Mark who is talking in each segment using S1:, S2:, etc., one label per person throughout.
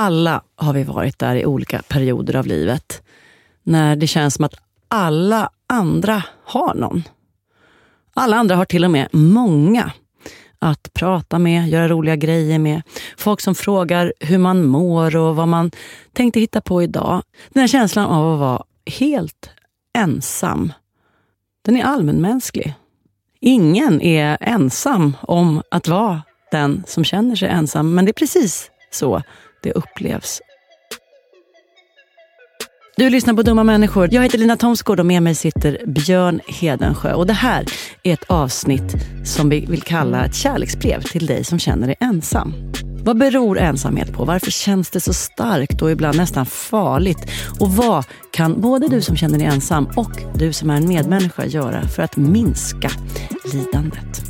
S1: alla har vi varit där i olika perioder av livet. När det känns som att alla andra har någon. Alla andra har till och med många att prata med, göra roliga grejer med. Folk som frågar hur man mår och vad man tänkte hitta på idag. Den här känslan av att vara helt ensam, den är allmänmänsklig. Ingen är ensam om att vara den som känner sig ensam, men det är precis så det upplevs. Du lyssnar på Dumma människor. Jag heter Lina Thomsgård och med mig sitter Björn Hedensjö. Och det här är ett avsnitt som vi vill kalla ett kärleksbrev till dig som känner dig ensam. Vad beror ensamhet på? Varför känns det så starkt och ibland nästan farligt? Och vad kan både du som känner dig ensam och du som är en medmänniska göra för att minska lidandet?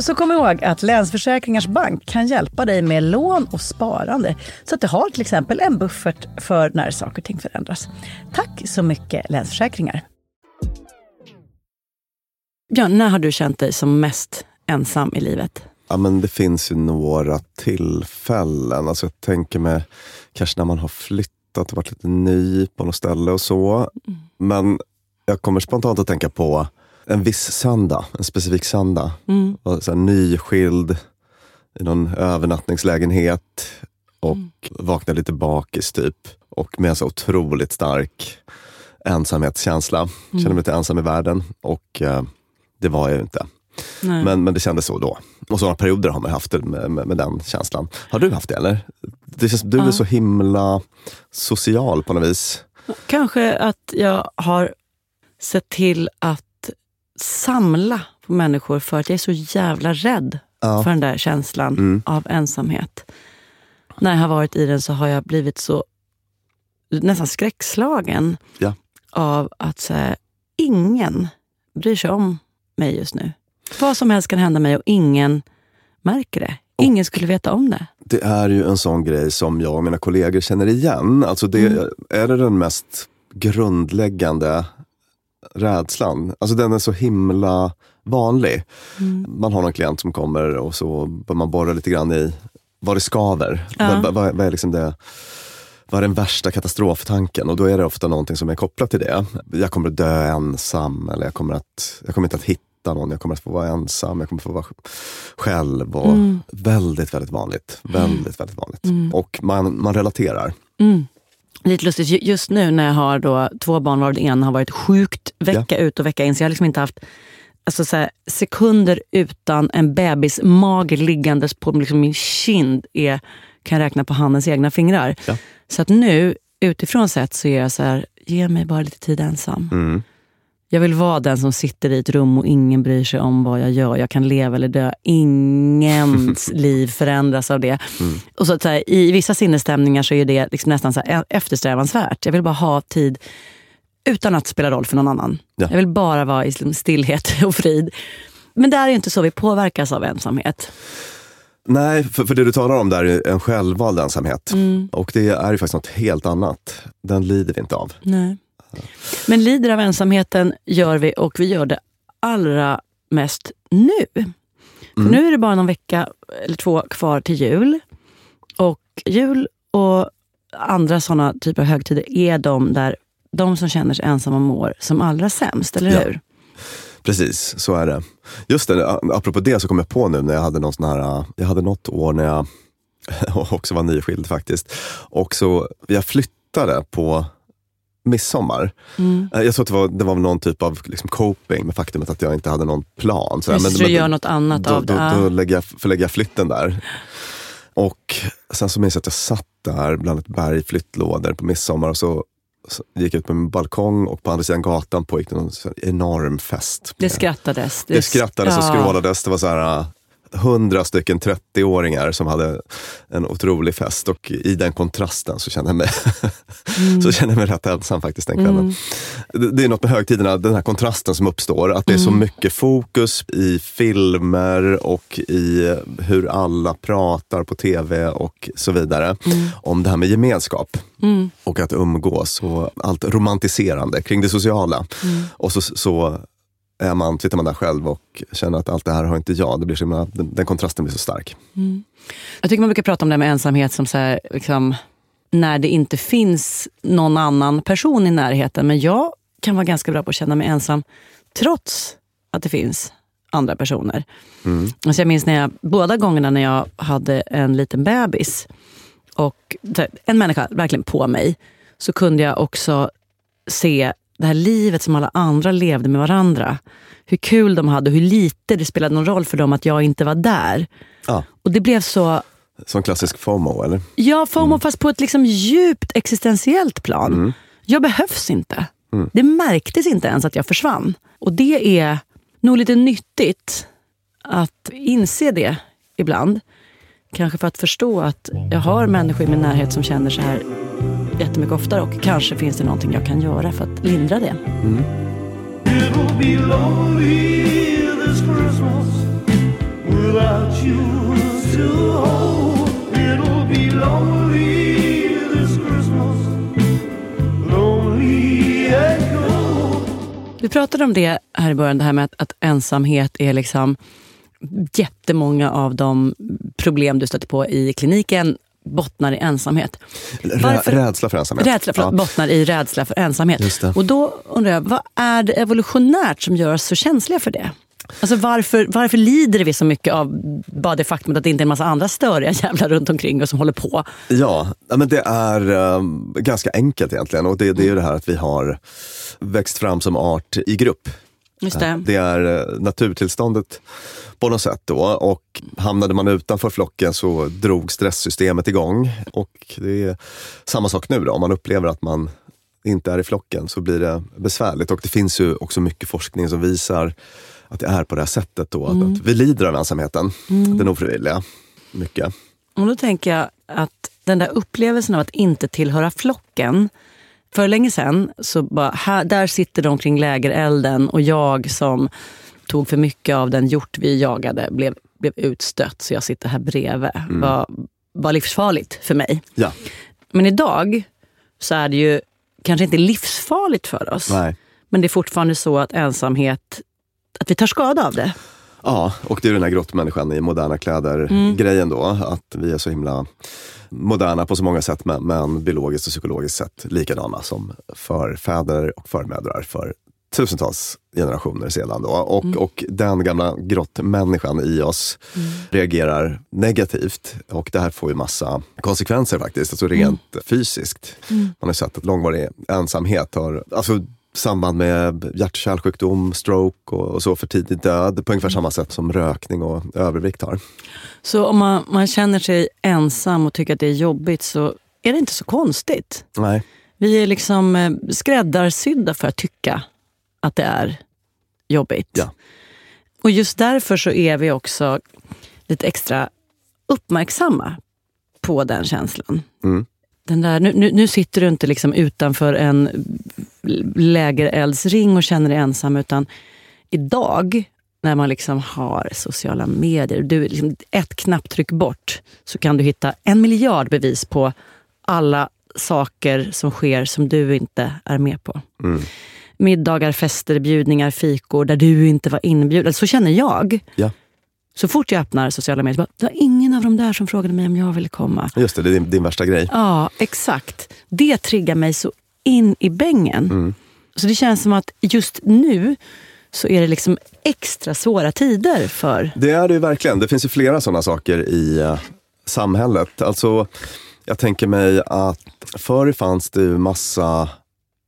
S1: Så kom ihåg att Länsförsäkringars Bank kan hjälpa dig med lån och sparande så att du har till exempel en buffert för när saker och ting förändras. Tack så mycket Länsförsäkringar.
S2: Björn, när har du känt dig som mest ensam i livet?
S3: Ja, men det finns ju några tillfällen. Alltså jag tänker mig kanske när man har flyttat och varit lite ny på något ställe och så. Men jag kommer spontant att tänka på en viss söndag, en specifik söndag.
S2: Mm.
S3: Och så här, nyskild i någon övernattningslägenhet och vaknade lite bakis typ. Och med en så otroligt stark ensamhetskänsla. Kände mig lite ensam i världen och eh, det var jag ju inte.
S2: Nej.
S3: Men, men det kändes så då. Och sådana perioder har man haft med, med, med den känslan. Har du haft det eller? Det känns, du är
S2: Ja.
S3: så himla social på något vis.
S2: Kanske att jag har sett till att samla på människor för att jag är så jävla rädd
S3: Ja.
S2: för den där känslan
S3: Mm.
S2: av ensamhet. När jag har varit i den så har jag blivit så nästan skräckslagen
S3: Ja.
S2: av att så här, ingen bryr sig om mig just nu. Vad som helst kan hända mig och ingen märker det. Ingen skulle veta om det.
S3: Det är ju en sån grej som jag och mina kollegor känner igen. Alltså det,
S2: Mm.
S3: Är det den mest grundläggande rädslan? Alltså den är så himla vanlig.
S2: Mm.
S3: Man har någon klient som kommer och så bör man borra lite grann i vad det skaver.
S2: Ja.
S3: Vad, vad, vad är liksom det vad är den värsta katastroftanken? Och då är det ofta någonting som är kopplat till det. Jag kommer att dö ensam, eller jag kommer, att, jag kommer inte att hitta någon, jag kommer att få vara ensam, jag kommer att få vara själv. Och
S2: Mm.
S3: Väldigt, väldigt vanligt. Väldigt, väldigt vanligt. Och man, man relaterar.
S2: Mm. Lite lustigt, Ju- just nu när jag har då två barn varav det ena har varit sjukt vecka ut och vecka in, så jag har liksom inte haft alltså så här, sekunder utan en bebismage liggandes på liksom min kind är, kan jag räkna på handens egna fingrar.
S3: Ja.
S2: Så att nu, utifrån sett, så är jag så här, ge mig bara lite tid ensam.
S3: Mm.
S2: Jag vill vara den som sitter i ett rum och ingen bryr sig om vad jag gör. Jag kan leva eller dö. Ingens liv förändras av det. Och så så här, I vissa sinnesstämningar så är det liksom nästan så här eftersträvansvärt. Jag vill bara ha tid utan att spela roll för någon annan.
S3: Ja.
S2: Jag vill bara vara i liksom stillhet och frid. Men det är inte så vi påverkas av ensamhet.
S3: Nej, för, för det du talar om där är en självvald ensamhet.
S2: Mm.
S3: Och det är ju faktiskt något helt annat. Den lider vi inte av.
S2: Nej. Men lider av ensamheten gör vi och vi gör det allra mest nu. För nu är det bara någon vecka eller två kvar till jul. Och jul och andra sådana typer av högtider är de där de som känner sig ensamma mår som allra sämst, eller
S3: Ja.
S2: hur?
S3: Precis, så är det. Just det, apropå det så kom jag på nu när jag hade någon sån här, jag hade något år när jag också var nyskild faktiskt. Och så, jag flyttade på midsommar.
S2: Mm.
S3: Eh, Jag tror att det var, det var någon typ av liksom coping med faktumet att jag inte hade någon plan. Så här,
S2: Just det, du gör något annat
S3: då,
S2: av det.
S3: Då, då lägger jag, förlägger jag flytten där. Och sen så minns jag att jag satt där bland ett berg flyttlådor på midsommar och så, så gick jag ut på min balkong och på andra sidan gatan pågick det här enorm fest.
S2: Det skrattades.
S3: Det skrattades och
S2: ja.
S3: skrålades. Det var så här hundra stycken 30-åringar som hade en otrolig fest och i den kontrasten så kände jag mig, så kände jag mig rätt ensam faktiskt den kvällen. Det, det är något med högtiderna, den här kontrasten som uppstår. Att det är så mycket fokus i filmer och i hur alla pratar på tv och så vidare. Om det här med gemenskap
S2: Mm.
S3: och att umgås och allt romantiserande kring det sociala. Och så, så är man, sitter man där själv och känner att allt det här har inte jag. Det blir så himla, den, den kontrasten blir så stark.
S2: Jag tycker man brukar prata om det med ensamhet som så här, liksom, när det inte finns någon annan person i närheten. Men jag kan vara ganska bra på att känna mig ensam trots att det finns andra personer. Alltså jag minns när jag, båda gångerna när jag hade en liten bebis och här, en människa verkligen på mig, så kunde jag också se det här livet som alla andra levde med varandra. Hur kul de hade och hur lite det spelade någon roll för dem att jag inte var där.
S3: Ja.
S2: Och det blev så,
S3: Som klassisk FOMO, eller?
S2: ja FOMO fast på ett liksom djupt existentiellt plan. Jag behövs inte. Det märktes inte ens att jag försvann. Och det är nog lite nyttigt att inse det ibland. Kanske för att förstå att jag har människor i min närhet som känner så här jättemycket oftare och kanske finns det någonting jag kan göra för att lindra det.
S4: Cold.
S2: Vi pratade om det här i början, det här med att, att ensamhet är liksom jättemånga av de problem du stöter på i kliniken bottnar i ensamhet.
S3: Rä, rädsla för ensamhet.
S2: Rädsla förlåt,
S3: Ja.
S2: bottnar i rädsla för ensamhet. Och då undrar jag, vad är det evolutionärt som gör oss så känsliga för det? Alltså varför, varför lider vi så mycket av bara det faktum att det inte är en massa andra störiga jävlar runt omkring oss som håller på?
S3: Ja, men det är um, ganska enkelt egentligen. Och det, det är ju det här att vi har växt fram som art i grupp.
S2: Just det.
S3: Det är eh, naturtillståndet på något sätt då. Och hamnade man utanför flocken så drog stresssystemet igång. Och det är samma sak nu då. Om man upplever att man inte är i flocken så blir det besvärligt. Och det finns ju också mycket forskning som visar att det är på det här sättet då. Att, att vi lider av ensamheten, den ofrivilliga. Mycket.
S2: Och då tänker jag att den där upplevelsen av att inte tillhöra flocken. För länge sedan, så bara, här, där sitter de kring lägerelden och jag som tog för mycket av den hjort vi jagade blev, blev utstött så jag sitter här bredvid. Var, var livsfarligt för mig.
S3: Ja,
S2: Men idag så är det ju kanske inte livsfarligt för oss.
S3: nej.
S2: Men det är fortfarande så att ensamhet, att vi tar skada av det.
S3: Ja, och det är den här grottmänniskan i moderna kläder-grejen då. Att vi är så himla moderna på så många sätt, men, men biologiskt och psykologiskt sett likadana som förfäder och förmödrar för tusentals generationer sedan. Då. Och, och den gamla grottmänniskan i oss reagerar negativt. Och det här får ju massa konsekvenser faktiskt, alltså rent fysiskt. Man har sett att långvarig ensamhet har alltså, samband med hjärt-kärlsjukdom, stroke och, och så för tidig död på ungefär samma sätt som rökning och övervikt har.
S2: Så om man, man känner sig ensam och tycker att det är jobbigt så är det inte så konstigt.
S3: Nej.
S2: Vi är liksom eh, skräddarsydda för att tycka att det är jobbigt.
S3: Ja.
S2: Och just därför så är vi också lite extra uppmärksamma på den känslan.
S3: Mm.
S2: Den där, nu, nu, sitter du inte liksom utanför en lägereldsring och känner dig ensam, utan idag när man liksom har sociala medier, du är liksom ett knapptryck bort så kan du hitta en miljard bevis på alla saker som sker som du inte är med på.
S3: Mm.
S2: Middagar, fester, bjudningar, fikor där du inte var inbjuden. Så känner jag.
S3: Ja.
S2: Så fort jag öppnar sociala medier, bara, det var ingen av dem där som frågade mig om jag ville komma.
S3: Just det, det är din, din värsta grej.
S2: Ja, exakt. Det triggar mig så in i bängen.
S3: Mm.
S2: Så det känns som att just nu så är det liksom extra svåra tider för...
S3: Det är det ju verkligen. Det finns ju flera sådana saker i eh, samhället. Alltså, jag tänker mig att förr fanns det ju massa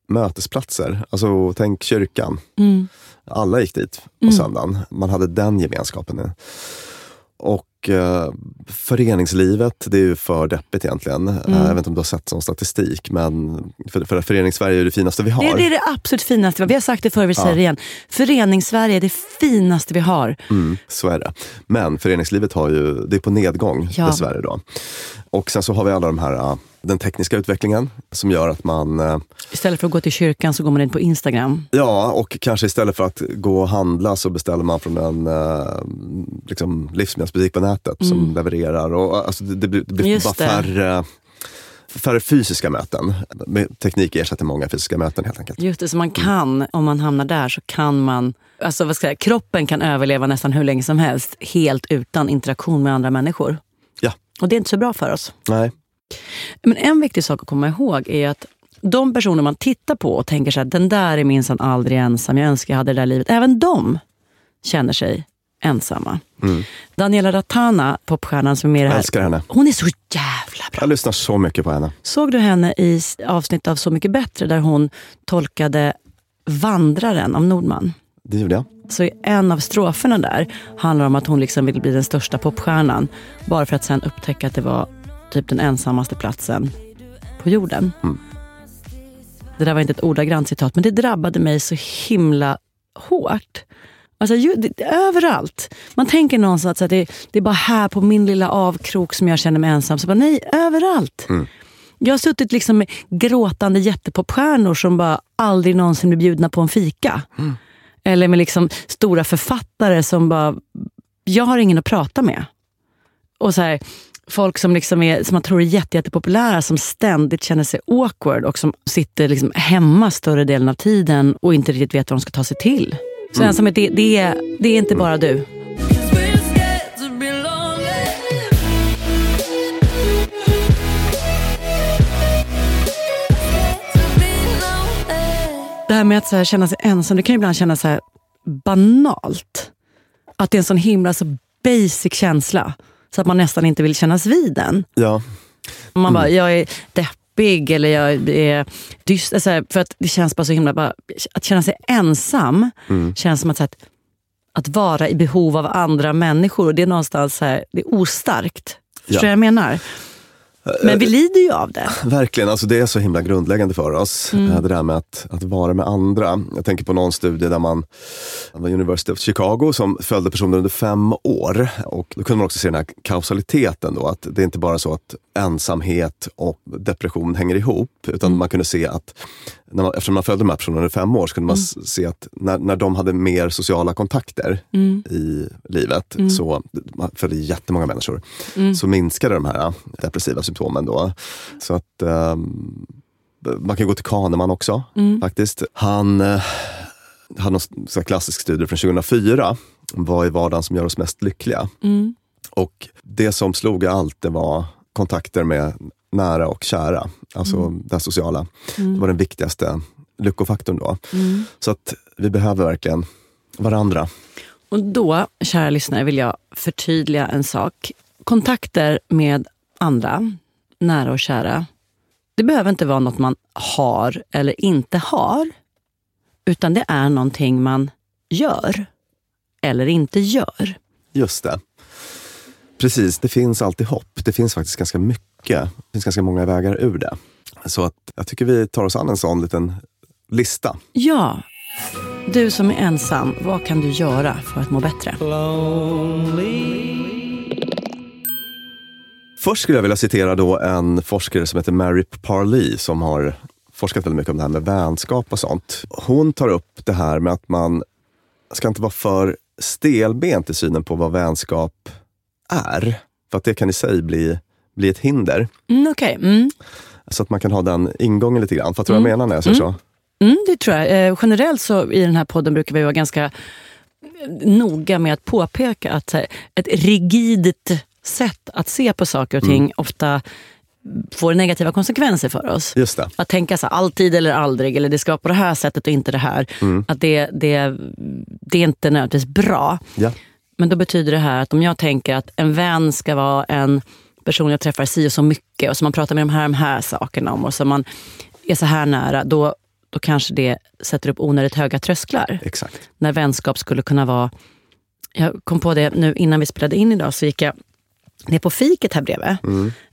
S3: mötesplatser. Alltså, tänk kyrkan.
S2: Mm.
S3: Alla gick dit på söndagen. Man hade den gemenskapen. Och eh, föreningslivet, det är ju för deppigt egentligen. Eh, jag vet inte om du har sett sån statistik, men för, för Föreningssverige är det finaste vi har.
S2: Det, det är det absolut finaste. Vi har sagt det förr, vi säger det igen. Föreningssverige är det finaste vi har.
S3: Mm, så är det. Men föreningslivet har ju, det är på nedgång
S2: Ja.
S3: dessvärre. Då. Och sen så har vi alla de här, äh, den tekniska utvecklingen som gör att man,
S2: Istället för att gå till kyrkan så går man in på Instagram.
S3: ja och kanske istället för att gå och handla så beställer man från en liksom livsmedelsbutik på nätet som levererar. Och, alltså, det, det blir,
S2: Mm. Just
S3: bara färre, färre fysiska möten. Teknik ersätter många fysiska möten helt enkelt.
S2: Just det, så man kan, om man hamnar där så kan man... Alltså vad ska jag säga, kroppen kan överleva nästan hur länge som helst helt utan interaktion med andra människor.
S3: Ja,
S2: Och det är inte så bra för oss.
S3: nej.
S2: Men en viktig sak att komma ihåg är att de personer man tittar på och tänker så här, den där är minsann aldrig ensam, jag önskar jag hade det där livet. Även de känner sig ensamma. Daniela Ratana, popstjärnan som är med i det
S3: Jag
S2: här.
S3: älskar henne.
S2: Hon är så jävla bra.
S3: Jag lyssnar så mycket på henne.
S2: Såg du henne i avsnitt av Så mycket bättre där hon tolkade Vandraren av Nordman.
S3: Det gjorde jag.
S2: Så en av stroferna där handlar om att hon liksom vill bli den största popstjärnan. Bara för att sen upptäcka att det var typ den ensammaste platsen på jorden.
S3: Mm.
S2: Det där var inte ett ordagrant citat, men det drabbade mig så himla hårt. Alltså, överallt. Man tänker någonstans att det, det är bara här på min lilla avkrok som jag känner mig ensam. Så bara, nej, överallt.
S3: Mm.
S2: Jag har suttit liksom med gråtande jättepopstjärnor som bara aldrig någonsin blir bjudna på en fika. Eller med liksom stora författare som bara, jag har ingen att prata med. Och så här, folk som, liksom är, som man tror är jätte, jättepopulära som ständigt känner sig awkward och som sitter liksom hemma större delen av tiden och inte riktigt vet vad de ska ta sig till. Så ensamhet, det, det, är, det är inte bara du. Det här med att så här, känna sig ensam, det kan ibland kännas så banalt. Att det är en sån himla så basic känsla. Så att man nästan inte vill kännas vid den.
S3: Ja,
S2: Man bara, jag är deppig eller jag är dyster. Så här, för att det känns bara så himla... Bara, att känna sig ensam känns som att, så här, att, att vara i behov av andra människor. Och det är någonstans så här, det är ostarkt. Förstår du
S3: Ja.
S2: vad jag menar? Men vi lider ju av det.
S3: verkligen. Alltså det är så himla grundläggande för oss. eh, Det där med att, att vara med andra. Jag tänker på någon studie där man, University of Chicago, som följde personer under fem år. Och då kunde man också se den här kausaliteten då, att det är inte bara så att ensamhet och depression hänger ihop, utan man kunde se att, när man, eftersom man följde de här personerna under fem år, så kunde man s- se att när, när de hade mer sociala kontakter i livet, så man följde jättemånga människor, så minskade de här depressiva symptomen då. Så att ehm, man kan gå till Kahneman också faktiskt. Han eh, hade här klassisk studie från 2004, Vad är vardagen som gör oss mest lyckliga? Och det som slog allt det var kontakter med nära och kära, alltså det här sociala. Det var den viktigaste lyckofaktorn då. Så att vi behöver verkligen varandra.
S2: Och då, kära lyssnare, vill jag förtydliga en sak. Kontakter med andra, nära och kära, det behöver inte vara något man har eller inte har. Utan det är någonting man gör eller inte gör.
S3: Just det. Precis, det finns alltid hopp. Det finns faktiskt ganska mycket. Det finns ganska många vägar ur det. Så att jag tycker vi tar oss an en sån liten lista.
S2: Ja, du som är ensam, vad kan du göra för att må bättre?
S3: Först skulle jag vilja citera då en forskare som heter Mary Parley som har forskat väldigt mycket om det här med vänskap och sånt. Hon tar upp det här med att man ska inte vara för stelbent i synen på vad vänskap är. För att det kan i sig bli, bli ett hinder.
S2: Mm, Okej, mm.
S3: Så att man kan ha den ingången lite grann. Fattar du vad jag menar när jag säger så?
S2: Mm, det tror jag. Eh, generellt så i den här podden brukar vi vara ganska eh, noga med att påpeka att här, ett rigidt sätt att se på saker och ting ofta får negativa konsekvenser för oss.
S3: Just det.
S2: Att tänka så här, alltid eller aldrig, eller det ska vara på det här sättet och inte det här. Att det, det, det är inte nödvändigtvis bra.
S3: Ja.
S2: Men då betyder det här att om jag tänker att en vän ska vara en person jag träffar si och så mycket och som man pratar med de här, de här sakerna om och som man är så här nära, då, då kanske det sätter upp onödigt höga trösklar.
S3: Exakt.
S2: När vänskap skulle kunna vara... Jag kom på det nu innan vi spelade in idag, så gick jag ner på fiket här bredvid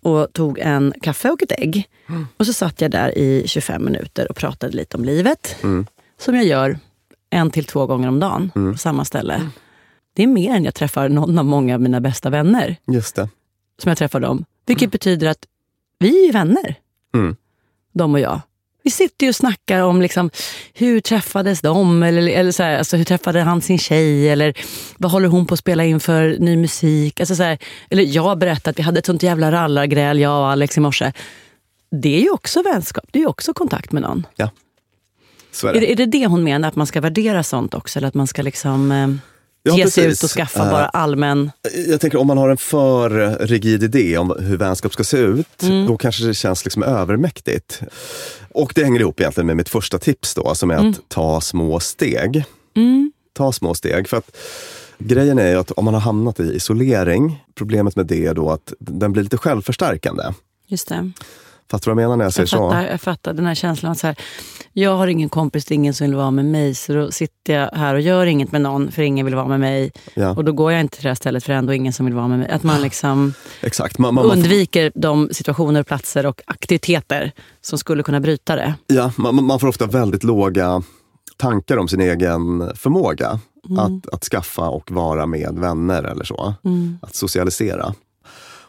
S2: och tog en kaffe och ett ägg. Och så satt jag där i 25 minuter och pratade lite om livet. Som jag gör en till två gånger om dagen på samma ställe. Det är mer än jag träffar någon av många av mina bästa vänner
S3: Just det.
S2: Som jag träffar dem. Vilket betyder att vi är vänner,
S3: Mm.
S2: de och jag. Vi sitter ju och snackar om liksom, hur träffades de? Eller, eller så här, alltså, hur träffade han sin tjej? Eller vad håller hon på att spela in för ny musik? Alltså, så här, eller jag berättade att vi hade ett sånt jävla rallargräl, jag och Alex i morse. Det är ju också vänskap, det är ju också kontakt med någon.
S3: Ja. Är
S2: Är
S3: det.
S2: det, är det det hon menar, att man ska värdera sånt också? Eller att man ska liksom eh,
S3: Ja,
S2: ge sig ut och skaffa
S3: Eh,
S2: bara allmän...
S3: Jag tänker om man har en för rigid idé om hur vänskap ska se ut, då kanske det känns liksom övermäktigt. Och det hänger ihop egentligen med mitt första tips då, som är att ta små steg. Ta små steg. För att grejen är att om man har hamnat i isolering, problemet med det är då att den blir lite självförstärkande.
S2: Just det.
S3: Fattar du vad jag menar när jag säger
S2: Jag fattar,
S3: så?
S2: jag fattar den här känslan att så här, jag har ingen kompis, det är ingen som vill vara med mig. Så då sitter jag här och gör inget med någon för ingen vill vara med mig.
S3: Ja.
S2: Och då går jag inte till det här stället för ändå ingen som vill vara med mig. Att man liksom
S3: Exakt. Man, man, man,
S2: undviker de situationer, platser och aktiviteter som skulle kunna bryta det.
S3: ja, man, man får ofta väldigt låga tankar om sin egen förmåga att, att skaffa och vara med vänner eller så. Att socialisera.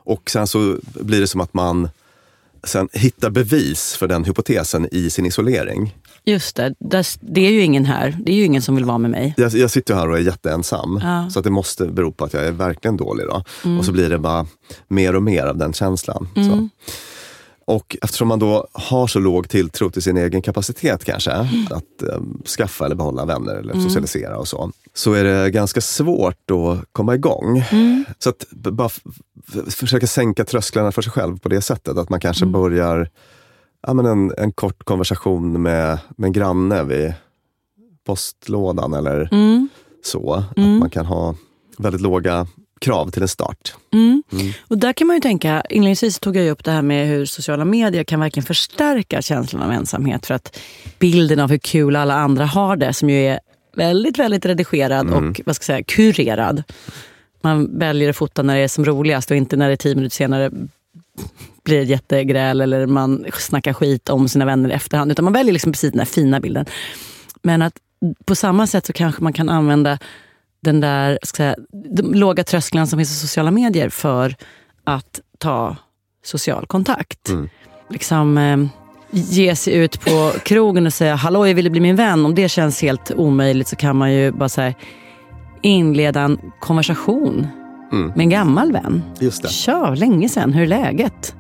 S3: Och sen så blir det som att man sen hittar bevis för den hypotesen i sin isolering.
S2: Just det, det är ju ingen här. Det är ju ingen som vill vara med mig.
S3: Jag, jag sitter här och är jätteensam,
S2: Ja.
S3: så att det måste bero på att jag är verkligen dålig. Då. Och så blir det bara mer och mer av den känslan. Så. Och eftersom man då har så låg tilltro till sin egen kapacitet kanske, att eh, skaffa eller behålla vänner eller socialisera och så, så är det ganska svårt att komma igång. Så att bara försöka sänka trösklarna för sig själv på det sättet, att man kanske börjar ja, men en, en kort konversation med, med en granne vid postlådan eller
S2: Mm.
S3: så. Att man kan ha väldigt låga krav till en start.
S2: Och där kan man ju tänka, inledningsvis tog jag upp det här med hur sociala medier kan verkligen förstärka känslan av ensamhet. För att bilden av hur kul alla andra har det, som ju är väldigt, väldigt redigerad och vad ska jag säga, kurerad. Man väljer att fota när det är som roligast och inte när det är tio minuter senare blir ett jättegräl eller man snackar skit om sina vänner i efterhand. Utan man väljer liksom precis den där fina bilden. Men att på samma sätt så kanske man kan använda den där ska säga, de låga trösklarna som finns i sociala medier för att ta social kontakt. Liksom eh, ge sig ut på krogen och säga hallå jag ville bli min vän. Om det känns helt omöjligt så kan man ju bara här, inleda en konversation med en gammal vän.
S3: Just det.
S2: Tja, länge sedan, hur är läget?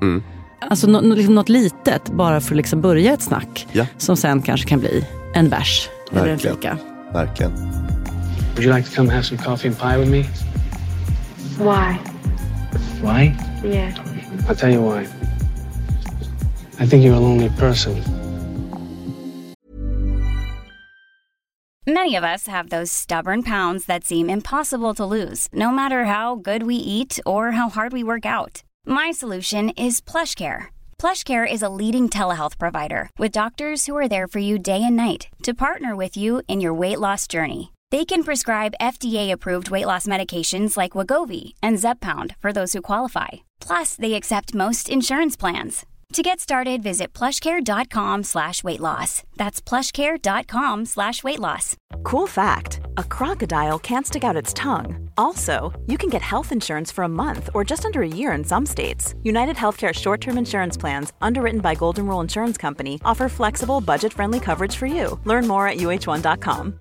S2: Alltså nå- nå- liksom något litet, bara för att liksom börja ett snack.
S3: Ja.
S2: Som sen kanske kan bli en bärs eller en fika.
S3: Verkligen.
S5: Would you like to come have some coffee and pie with me?
S6: Why?
S5: Why?
S6: Yeah.
S5: I'll tell you why. I think you're a lonely person.
S7: Many of us have those stubborn pounds that seem impossible to lose, no matter how good we eat or how hard we work out. My solution is PlushCare. PlushCare is a leading telehealth provider with doctors who are there for you day and night to partner with you in your weight loss journey. They can prescribe FDA-approved weight loss medications like Wagovi and Zepbound for those who qualify. Plus, they accept most insurance plans. To get started, visit plushcare.com slash weight loss. That's plushcare.com slash weight loss.
S8: Cool fact a crocodile can't stick out its tongue. Also, you can get health insurance for a month or just under a year in some states. United Healthcare short term insurance plans, underwritten by Golden Rule Insurance Company, offer flexible, budget friendly coverage for you. Learn more at uh1.com.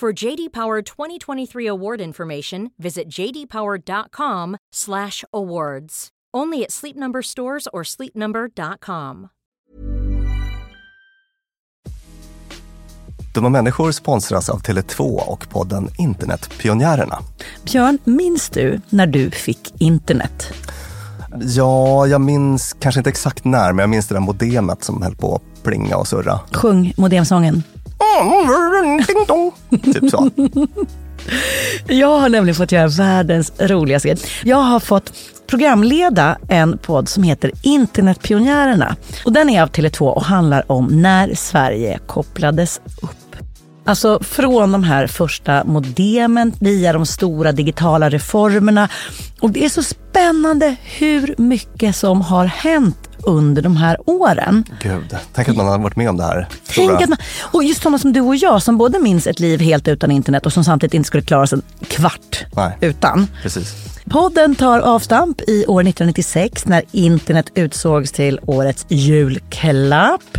S9: For JD Power 2023 award information, visit jdpower.com/awards. Only at Sleep Number stores or sleepnumber.com.
S10: Dumma människor sponsras av Tele2 och podden Internetpionjärerna.
S1: Björn, minns du när du fick internet?
S10: Ja, jag minns kanske inte exakt när, men jag minns det där modemet som höll på att plinga och surra.
S1: Sjung modemsången.
S10: Ding dong. Typ så.
S1: Jag har nämligen fått göra världens roligaste grej. Jag har fått programleda en podd som heter Internetpionjärerna. Och den är av Tele2 och handlar om när Sverige kopplades upp. Alltså från de här första modemen via de stora digitala reformerna. Och det är så spännande hur mycket som har hänt under de här åren.
S10: Gud, tänk att man har varit med om det här.
S1: Tänk att man, och just sådana som du och jag som både minns ett liv helt utan internet och som samtidigt inte skulle klara sig en kvart
S10: Nej.
S1: utan.
S10: Precis.
S1: Podden tar avstamp i år 1996 när internet utsågs till årets julklapp.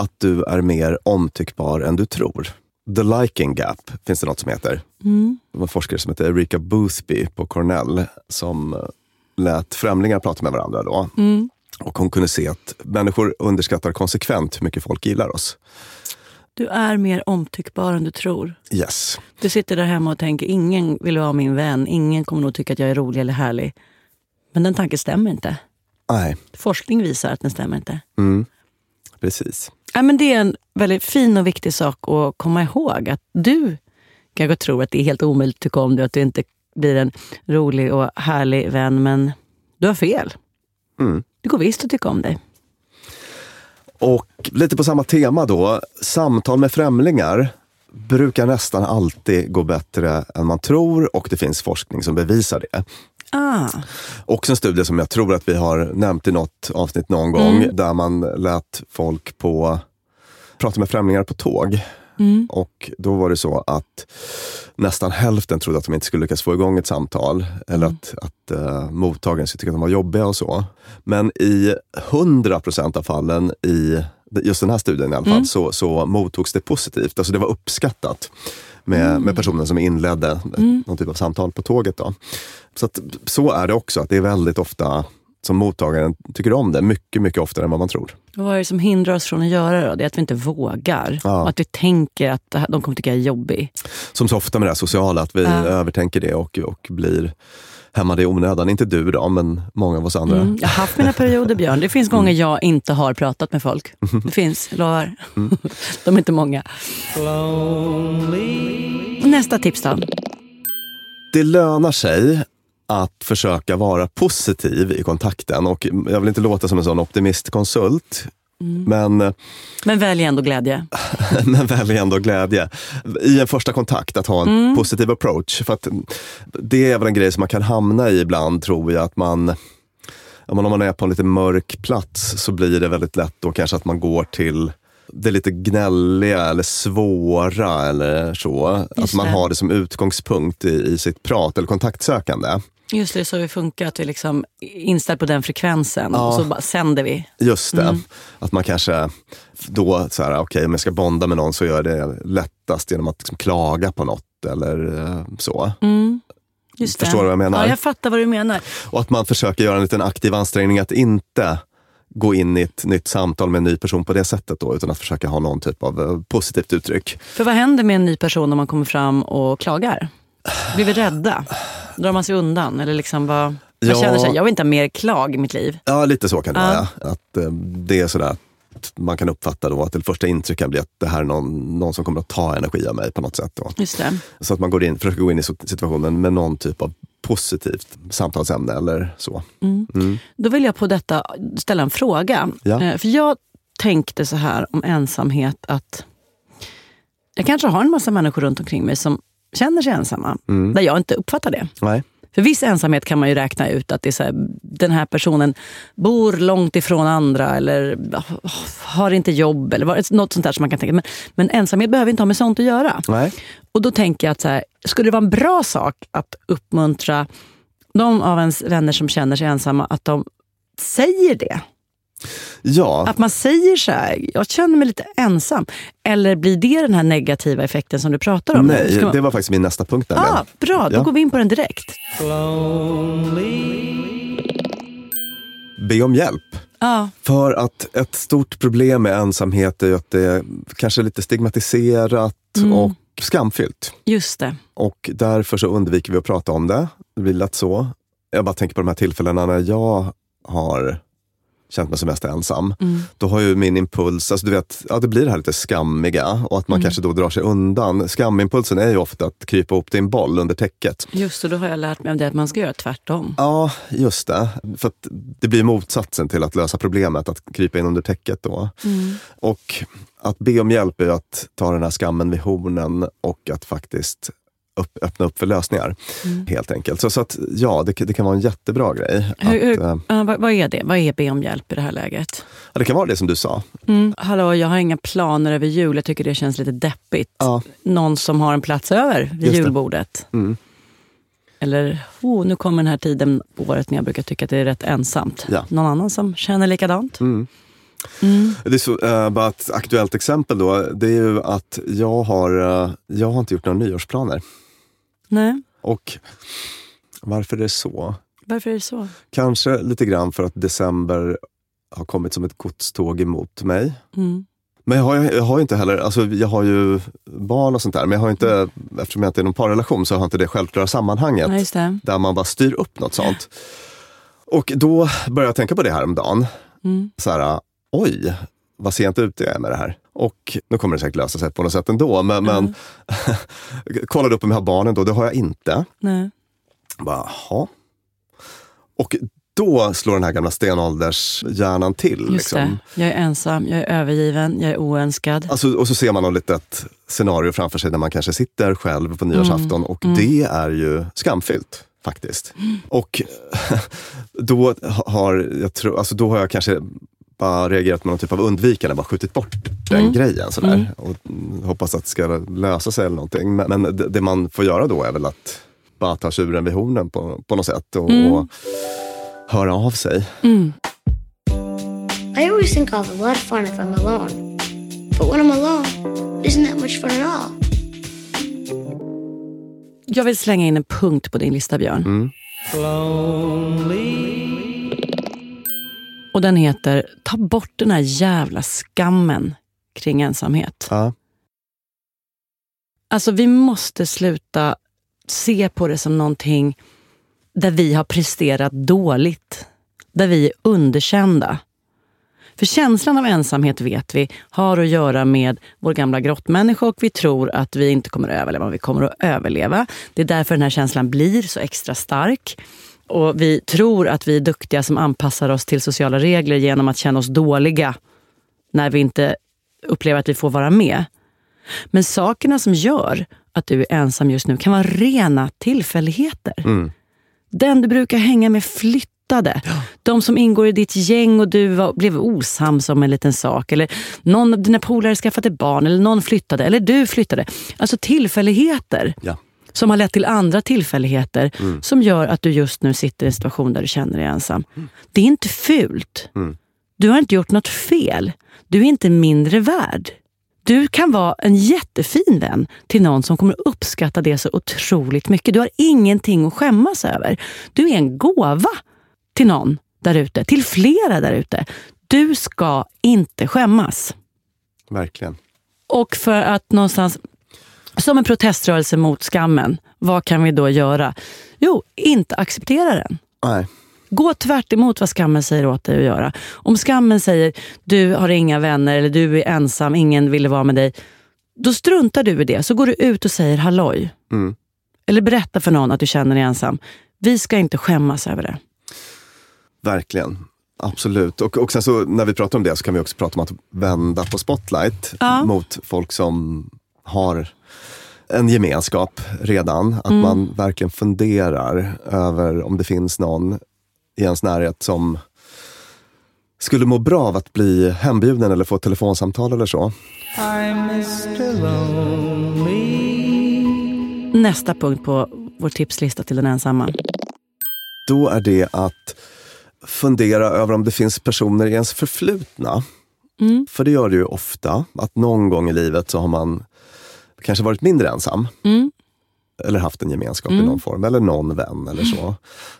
S3: att du är mer omtyckbar än du tror. The liking gap finns det något som heter. Det var en forskare som heter Erika Boothby på Cornell som eh, lät främlingar prata med varandra då. Och hon kunde se att människor underskattar konsekvent hur mycket folk gillar oss.
S2: Du är mer omtyckbar än du tror.
S3: Yes.
S2: Du sitter där hemma och tänker ingen vill vara min vän, ingen kommer nog tycka att jag är rolig eller härlig. Men den tanken stämmer inte.
S3: Nej,
S2: Forskning visar att den stämmer inte.
S3: precis.
S2: Ja, men det är en väldigt fin och viktig sak att komma ihåg. Att du kanske tror att det är helt omöjligt att tycka om dig, att du inte blir en rolig och härlig vän. Men du har fel.
S3: Mm.
S2: Det går visst att tycka om dig.
S3: Och lite på samma tema då, samtal med främlingar brukar nästan alltid gå bättre än man tror och det finns forskning som bevisar det.
S2: Ah,
S3: Också en studie som jag tror att vi har nämnt i något avsnitt någon gång, där man lät folk på prata med främlingar på tåg. Och då var det så att nästan hälften trodde att de inte skulle lyckas få igång ett samtal, eller att, att uh, mottagaren skulle tycka att de var jobbiga och så. Men i 100% av fallen i just den här studien i alla fall, så, så mottogs det positivt. Alltså det var uppskattat. Med, med personen som inledde
S2: Mm.
S3: någon typ av samtal på tåget. Då. Så, att, så är det också, att det är väldigt ofta som mottagaren tycker om det, mycket, mycket oftare än vad man tror.
S2: Och vad är det som hindrar oss från att göra det då? Det är att vi inte vågar.
S3: Ja.
S2: Att vi tänker att de kommer tycka jag är jobbig.
S3: Som så ofta med det här sociala, att vi
S2: Ja.
S3: övertänker det och, och blir hämmade i onödan. Inte du då, men många av oss andra.
S2: Mm. Jag har haft mina perioder Björn. Det finns gånger jag inte har pratat med folk. Det finns, lovar. De är inte många. Nästa tips då?
S3: Det lönar sig att försöka vara positiv i kontakten. Och jag vill inte låta som en sån optimistkonsult, men,
S2: Men välj ändå glädje.
S3: men välj ändå glädje. I en första kontakt, att ha en positiv approach. För det är väl en grej som man kan hamna i ibland, tror jag. Att man, om man är på en lite mörk plats så blir det väldigt lätt då kanske att man går till det lite gnälliga eller svåra eller så. att man
S2: det.
S3: har det som utgångspunkt i, i sitt prat eller kontaktsökande.
S2: Just det, så vi funkar. Att vi liksom är inställd på den frekvensen.
S3: Ja.
S2: Och så bara sänder vi.
S3: Just det.
S2: Mm.
S3: Att man kanske då, så här, okej om jag ska bonda med någon så gör jag det lättast genom att liksom klaga på något eller eh, så.
S2: Mm. Just det.
S3: Förstår du vad jag menar?
S2: Ja, jag fattar vad du menar.
S3: Och att man försöker göra en liten aktiv ansträngning att inte gå in i ett nytt samtal med en ny person på det sättet då, utan att försöka ha någon typ av eh, positivt uttryck.
S2: För vad händer med en ny person om man kommer fram och klagar? Blir vi rädda? Drar man sig undan? Eller liksom vad... Man
S3: Ja.
S2: känner sig, jag vill inte ha mer klag i mitt liv.
S3: Ja, lite så kan det
S2: Ja.
S3: vara. Att eh, det är sådär att man kan uppfatta då att det första intryck kan bli att det här är någon, någon som kommer att ta energi av mig på något sätt. Då.
S2: Just det.
S3: Så att man går in, försöker gå in i situationen med någon typ av positivt samtalsämne eller så. Mm.
S2: Då vill jag på detta ställa en fråga.
S3: Ja.
S2: Eh, För jag tänkte så här om ensamhet att jag kanske har en massa människor runt omkring mig som känner sig ensamma.
S3: Mm.
S2: Där jag inte uppfattar det.
S3: Nej.
S2: För viss ensamhet kan man ju räkna ut att det är så här, den här personen bor långt ifrån andra eller har inte jobb eller något sånt där som man kan tänka. Men, men ensamhet behöver inte ha med sånt att göra.
S3: Nej.
S2: Och då tänker jag att så här, skulle det vara en bra sak att uppmuntra de av ens vänner som känner sig ensamma att de säger det?
S3: Ja,
S2: Att man säger så här, jag känner mig lite ensam. Eller blir det den här negativa effekten som du pratar om?
S3: nej,
S2: man-
S3: det var faktiskt min nästa punkt.
S2: ah,
S3: nämligen.
S2: bra, då
S3: Ja.
S2: går vi in på den direkt.
S3: Be om hjälp.
S2: Ja,
S3: För att ett stort problem med ensamhet är att det är kanske lite stigmatiserat
S2: Mm.
S3: och skamfyllt.
S2: just det.
S3: Och därför så undviker vi att prata om det. Det blir lätt så. Jag bara tänker på de här tillfällena när jag har känt mig som mest ensam.
S2: Mm.
S3: Då har ju min impuls, alltså du vet, ja, det blir det här lite skammiga och att man
S2: Mm.
S3: kanske då drar sig undan. Skamimpulsen är ju ofta att krypa ihop till en boll under täcket.
S2: Just det, då har jag lärt mig om det att man ska göra tvärtom.
S3: Ja, just det. För att det blir motsatsen till att lösa problemet, att krypa in under täcket då.
S2: Mm.
S3: Och att be om hjälp är att ta den här skammen vid hornen och att faktiskt upp, öppna upp för lösningar.
S2: Mm.
S3: Helt enkelt. Så, så att ja, det, det kan vara en jättebra grej.
S2: Hur,
S3: att,
S2: hur, ja, vad, vad är det? Vad är be om hjälp i det här läget?
S3: ja, det kan vara det som du sa.
S2: Mm. Hallå, jag har inga planer över jul. Jag tycker det känns lite deppigt.
S3: Ja.
S2: Någon som har en plats över vid
S3: Just det.
S2: julbordet.
S3: Mm.
S2: Eller, oh, nu kommer den här tiden på året när jag brukar tycka att det är rätt ensamt.
S3: Ja.
S2: Någon annan som känner likadant?
S3: Mm.
S2: Mm.
S3: Det är så, eh, bara ett aktuellt exempel då, det är ju att jag har, eh, jag har inte gjort några nyårsplaner.
S2: Nej,
S3: Och varför är det så?
S2: varför är det så?
S3: Kanske lite grann för att december har kommit som ett godståg emot mig.
S2: Mm.
S3: Men jag har, jag har inte heller, alltså jag har ju barn och sånt där, men jag har inte, eftersom jag inte är i någon parrelation så har jag inte det självklara sammanhanget
S2: just det.
S3: där man bara styr upp något sånt. Och då började jag tänka på det här om dagen.
S2: Mm.
S3: Så här, oj, vad sent ute jag är med det här. Och nu kommer det säkert lösa sig på något sätt ändå, men, men kollade upp om jag har barnen då, det har jag inte.
S2: Nej.
S3: Bara, jaha. Och då slår den här gamla stenåldershjärnan till.
S2: Just
S3: liksom.
S2: det. Jag är ensam, jag är övergiven, jag är oönskad.
S3: Alltså, och så ser man något litet scenario framför sig där man kanske sitter själv på nyårsafton och
S2: Mm.
S3: det är ju skamfyllt faktiskt. Och då har, jag tror, alltså då har jag kanske bara reagerat med någon typ av undvikande, bara skjutit bort den
S2: Mm.
S3: grejen. Sådär,
S2: Mm.
S3: och hoppas att det ska lösa sig eller någonting. Men, men det, det man får göra då är väl att bara ta tjuren vid hornen på, på något sätt och,
S2: Mm.
S3: och höra av sig.
S2: Mm.
S11: I always think I'll have a lot of fun if I'm alone. But when I'm alone, isn't that much fun at all.
S2: Jag vill slänga in en punkt på din lista, Björn.
S3: Mm.
S2: Och den heter Ta bort den här jävla skammen kring ensamhet.
S3: Ja.
S2: Alltså vi måste sluta se på det som någonting där vi har presterat dåligt. Där vi är underkända. För känslan av ensamhet vet vi har att göra med vår gamla grottmänniska och vi tror att vi inte kommer att överleva, men vi kommer att överleva. Det är därför den här känslan blir så extra stark. Och vi tror att vi är duktiga som anpassar oss till sociala regler genom att känna oss dåliga när vi inte upplever att vi får vara med. Men sakerna som gör att du är ensam just nu kan vara rena tillfälligheter.
S3: Mm.
S2: Den du brukar hänga med flyttade. De som ingår i ditt gäng och du var, blev osams om en liten sak. Eller någon av dina polare skaffade barn, eller någon flyttade, eller du flyttade. Alltså tillfälligheter.
S3: Ja.
S2: Som har lett till andra tillfälligheter som gör att du just nu sitter i en situation där du känner dig ensam. Det är inte fult.
S3: Mm.
S2: Du har inte gjort något fel. Du är inte mindre värd. Du kan vara en jättefin vän till någon som kommer uppskatta det så otroligt mycket. Du har ingenting att skämmas över. Du är en gåva till någon där ute, till flera där ute. Du ska inte skämmas.
S3: Verkligen.
S2: Och för att någonstans, som en proteströrelse mot skammen, vad kan vi då göra? Jo, inte acceptera den.
S3: Nej.
S2: Gå tvärt emot vad skammen säger åt dig att göra. Om skammen säger du har inga vänner eller du är ensam, ingen ville vara med dig. Då struntar du i det. Så går du ut och säger halloj.
S3: Mm.
S2: Eller berätta för någon att du känner dig ensam. Vi ska inte skämmas över det.
S3: Verkligen. Absolut. Och, och sen så när vi pratar om det så kan vi också prata om att vända på spotlight
S2: Ja.
S3: mot folk som har en gemenskap redan. Att
S2: Mm.
S3: man verkligen funderar över om det finns någon i ens närhet som skulle må bra av att bli hembjuden eller få ett telefonsamtal eller så.
S2: Nästa punkt på vår tipslista till den ensamma.
S3: Då är det att fundera över om det finns personer i ens förflutna.
S2: Mm.
S3: För det gör det ju ofta, att någon gång i livet så har man kanske varit mindre ensam.
S2: Mm.
S3: Eller haft en gemenskap i
S2: Mm.
S3: någon form, eller någon vän eller så.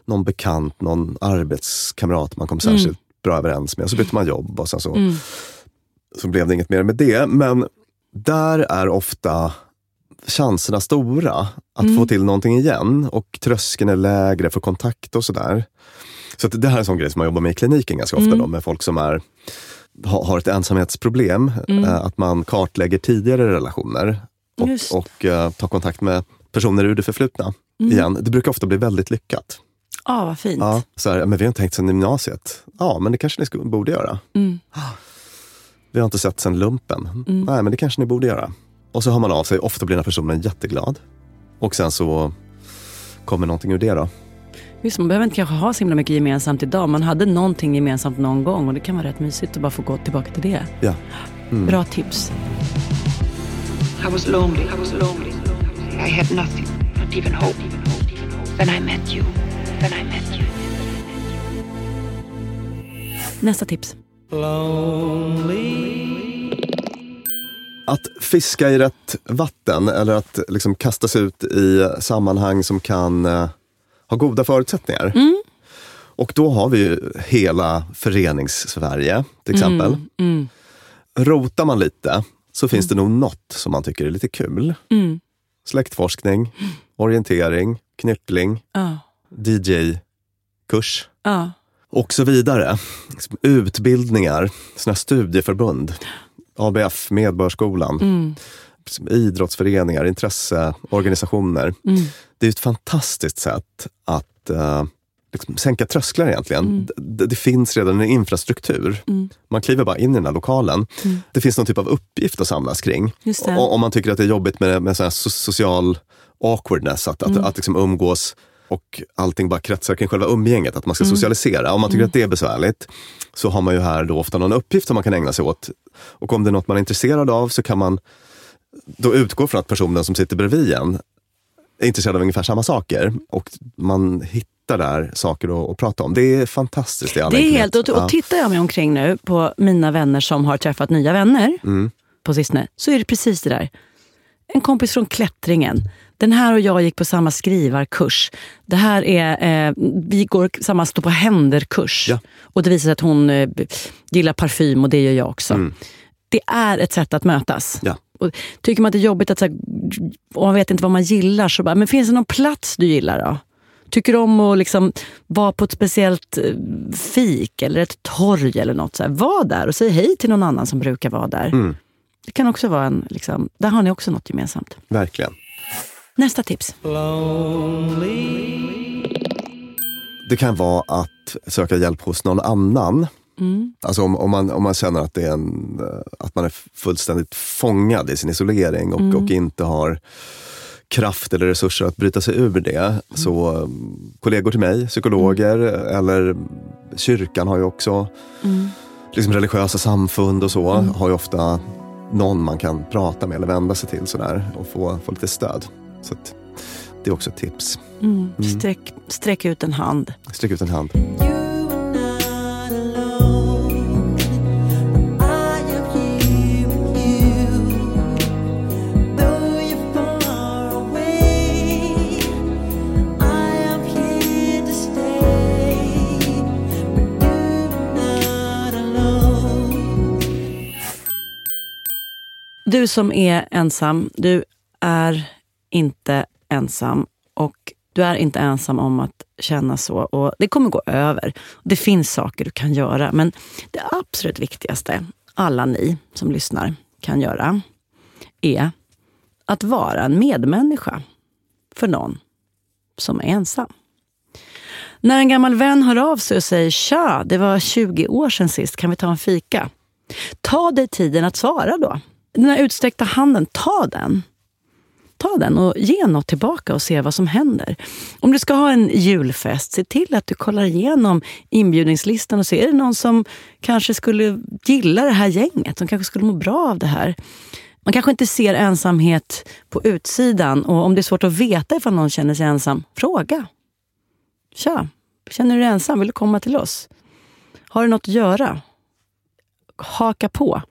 S3: Någon bekant, någon arbetskamrat man kom särskilt bra överens med. Så bytte man jobb och sen så,
S2: Mm.
S3: så blev det inget mer med det. Men där är ofta chanserna stora att
S2: Mm.
S3: få till någonting igen och tröskeln är lägre för kontakt och sådär. Så det här är en sån grej som man jobbar med i kliniken ganska ofta
S2: Mm.
S3: då, med folk som är, ha- har ett ensamhetsproblem.
S2: Mm.
S3: Eh, Att man kartlägger tidigare relationer
S2: Just.
S3: och, och eh, tar kontakt med personer ur det förflutna
S2: Mm.
S3: igen. Det brukar ofta bli väldigt lyckat.
S2: Ah, vad fint.
S3: Ja, så här, men vi har inte tänkt sedan gymnasiet. Ja, men det kanske ni borde göra.
S2: Mm.
S3: Vi har inte sett sedan lumpen.
S2: Mm.
S3: Nej, men det kanske ni borde göra. Och så hör man av sig. Ofta blir den här personen jätteglad. Och sen så kommer någonting ur det då.
S2: Visst, man behöver inte kanske ha så himla mycket gemensamt idag. Man hade någonting gemensamt någon gång och det kan vara rätt mysigt att bara få gå tillbaka till det.
S3: Ja. Mm.
S2: Bra tips.
S12: I was lonely. I was lonely. I had nothing, not even hope. Then I met you. Then I met you.
S2: Nästa tips.
S3: Att fiska i rätt vatten eller att liksom kasta sig ut i sammanhang som kan eh, ha goda förutsättningar.
S2: Mm.
S3: Och då har vi ju hela förenings-Sverige till exempel.
S2: Mm. Mm.
S3: Rotar man lite så finns det nog något som man tycker är lite kul.
S2: Mm.
S3: Släktforskning, orientering, knyppling,
S2: Ja.
S3: DJ-kurs
S2: Ja.
S3: och så vidare. Liksom Utbildningar, såna studieförbund, ABF, Medborgarskolan,
S2: Mm.
S3: idrottsföreningar, intresseorganisationer.
S2: Mm.
S3: Det är ett fantastiskt sätt att eh, liksom sänka trösklar egentligen.
S2: Mm.
S3: Det, det finns redan en infrastruktur.
S2: Mm.
S3: Man kliver bara in i den här lokalen.
S2: Mm.
S3: Det finns någon typ av uppgift att samlas kring. Och, om man tycker att det är jobbigt med, med sån social awkwardness, att, att,
S2: Mm.
S3: att liksom umgås och allting bara kretsar kring själva umgänget, att man ska
S2: Mm.
S3: socialisera. Om man tycker
S2: Mm.
S3: att det är besvärligt så har man ju här då ofta någon uppgift som man kan ägna sig åt. Och om det är något man är intresserad av så kan man då utgå från att personen som sitter bredvid en är intresserad av ungefär samma saker. Och man hittar där saker att, att prata om. Det är fantastiskt all
S2: Det är helt, och, och tittar jag mig omkring nu på mina vänner som har träffat nya vänner
S3: Mm.
S2: på sistone, så är det precis det där. En kompis från klättringen. Den här och jag gick på samma skrivarkurs. Det här är, eh, vi går samma stå på händer-kurs.
S3: Ja.
S2: Och det visar sig att hon eh, gillar parfym och det gör jag också.
S3: Mm.
S2: Det är ett sätt att mötas.
S3: Ja.
S2: Och tycker man att det är jobbigt att så här, och man vet inte vad man gillar, så bara, men finns det någon plats du gillar då? Tycker om att liksom vara på ett speciellt eh, fik eller ett torg eller något. Så här, var där och säg hej till någon annan som brukar vara där.
S3: Mm.
S2: Det kan också vara en, liksom, där har ni också något gemensamt.
S3: Verkligen.
S2: Nästa tips.
S3: Det kan vara att söka hjälp hos någon annan.
S2: Mm.
S3: Alltså om, om, man, om man känner att, det är en, eh, att man är fullständigt fångad i sin isolering och,
S2: Mm.
S3: och inte har kraft eller resurser att bryta sig ur det. Så um, kollegor till mig, psykologer eller kyrkan har ju också
S2: Mm.
S3: liksom religiösa samfund och så,
S2: Mm.
S3: har ju ofta någon man kan prata med eller vända sig till sådär och få, få lite stöd. Så att, det är också ett tips.
S2: Mm.
S3: Mm.
S2: Sträck, sträck ut en hand.
S3: Sträck ut en hand.
S2: Du som är ensam, du är inte ensam. Och du är inte ensam om att känna så. Och Det kommer gå över. Det finns saker du kan göra. Men det absolut viktigaste alla ni som lyssnar kan göra är att vara en medmänniska för någon som är ensam. När en gammal vän hör av sig och säger “Tja, det var 20 år sedan sist, kan vi ta en fika?” Ta dig tiden att svara då. Den här utsträckta handen, ta den. Ta den och ge något tillbaka och se vad som händer. Om du ska ha en julfest, se till att du kollar igenom inbjudningslistan och se, är det någon som kanske skulle gilla det här gänget, som kanske skulle må bra av det här. Man kanske inte ser ensamhet på utsidan och om det är svårt att veta ifall någon känner sig ensam, fråga. Tja, känner du dig ensam? Vill du komma till oss? Har du något att göra? Haka på.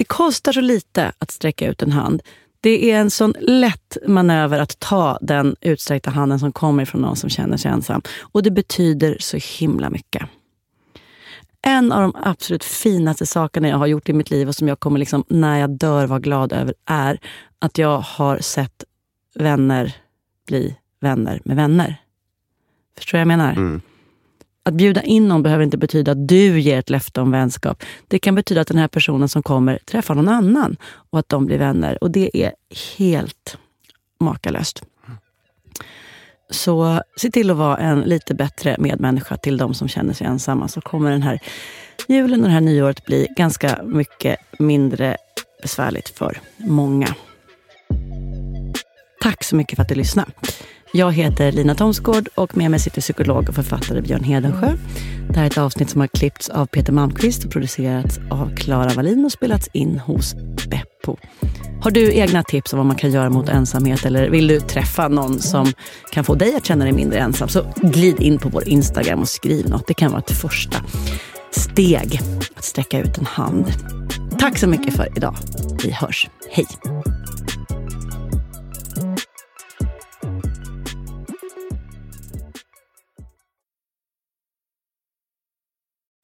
S2: Det kostar så lite att sträcka ut en hand. Det är en sån lätt manöver att ta den utsträckta handen som kommer från någon som känner sig ensam. Och det betyder så himla mycket. En av de absolut finaste sakerna jag har gjort i mitt liv och som jag kommer liksom, när jag dör vara glad över är att jag har sett vänner bli vänner med vänner. Förstår du vad jag menar?
S3: Mm.
S2: Att bjuda in någon behöver inte betyda att du ger ett löfte om vänskap. Det kan betyda att den här personen som kommer träffar någon annan och att de blir vänner. Och det är helt makalöst. Så se till att vara en lite bättre medmänniska till de som känner sig ensamma. Så kommer den här julen och det här nyåret bli ganska mycket mindre besvärligt för många. Tack så mycket för att du lyssnade. Jag heter Lina Thomsgård och med mig sitter psykolog och författare Björn Hedensjö. Det här är ett avsnitt som har klippts av Peter Malmqvist och producerats av Klara Wallin och spelats in hos Beppo. Har du egna tips om vad man kan göra mot ensamhet eller vill du träffa någon som kan få dig att känna dig mindre ensam så glid in på vår Instagram och skriv något. Det kan vara ett första steg att sträcka ut en hand. Tack så mycket för idag. Vi hörs. Hej!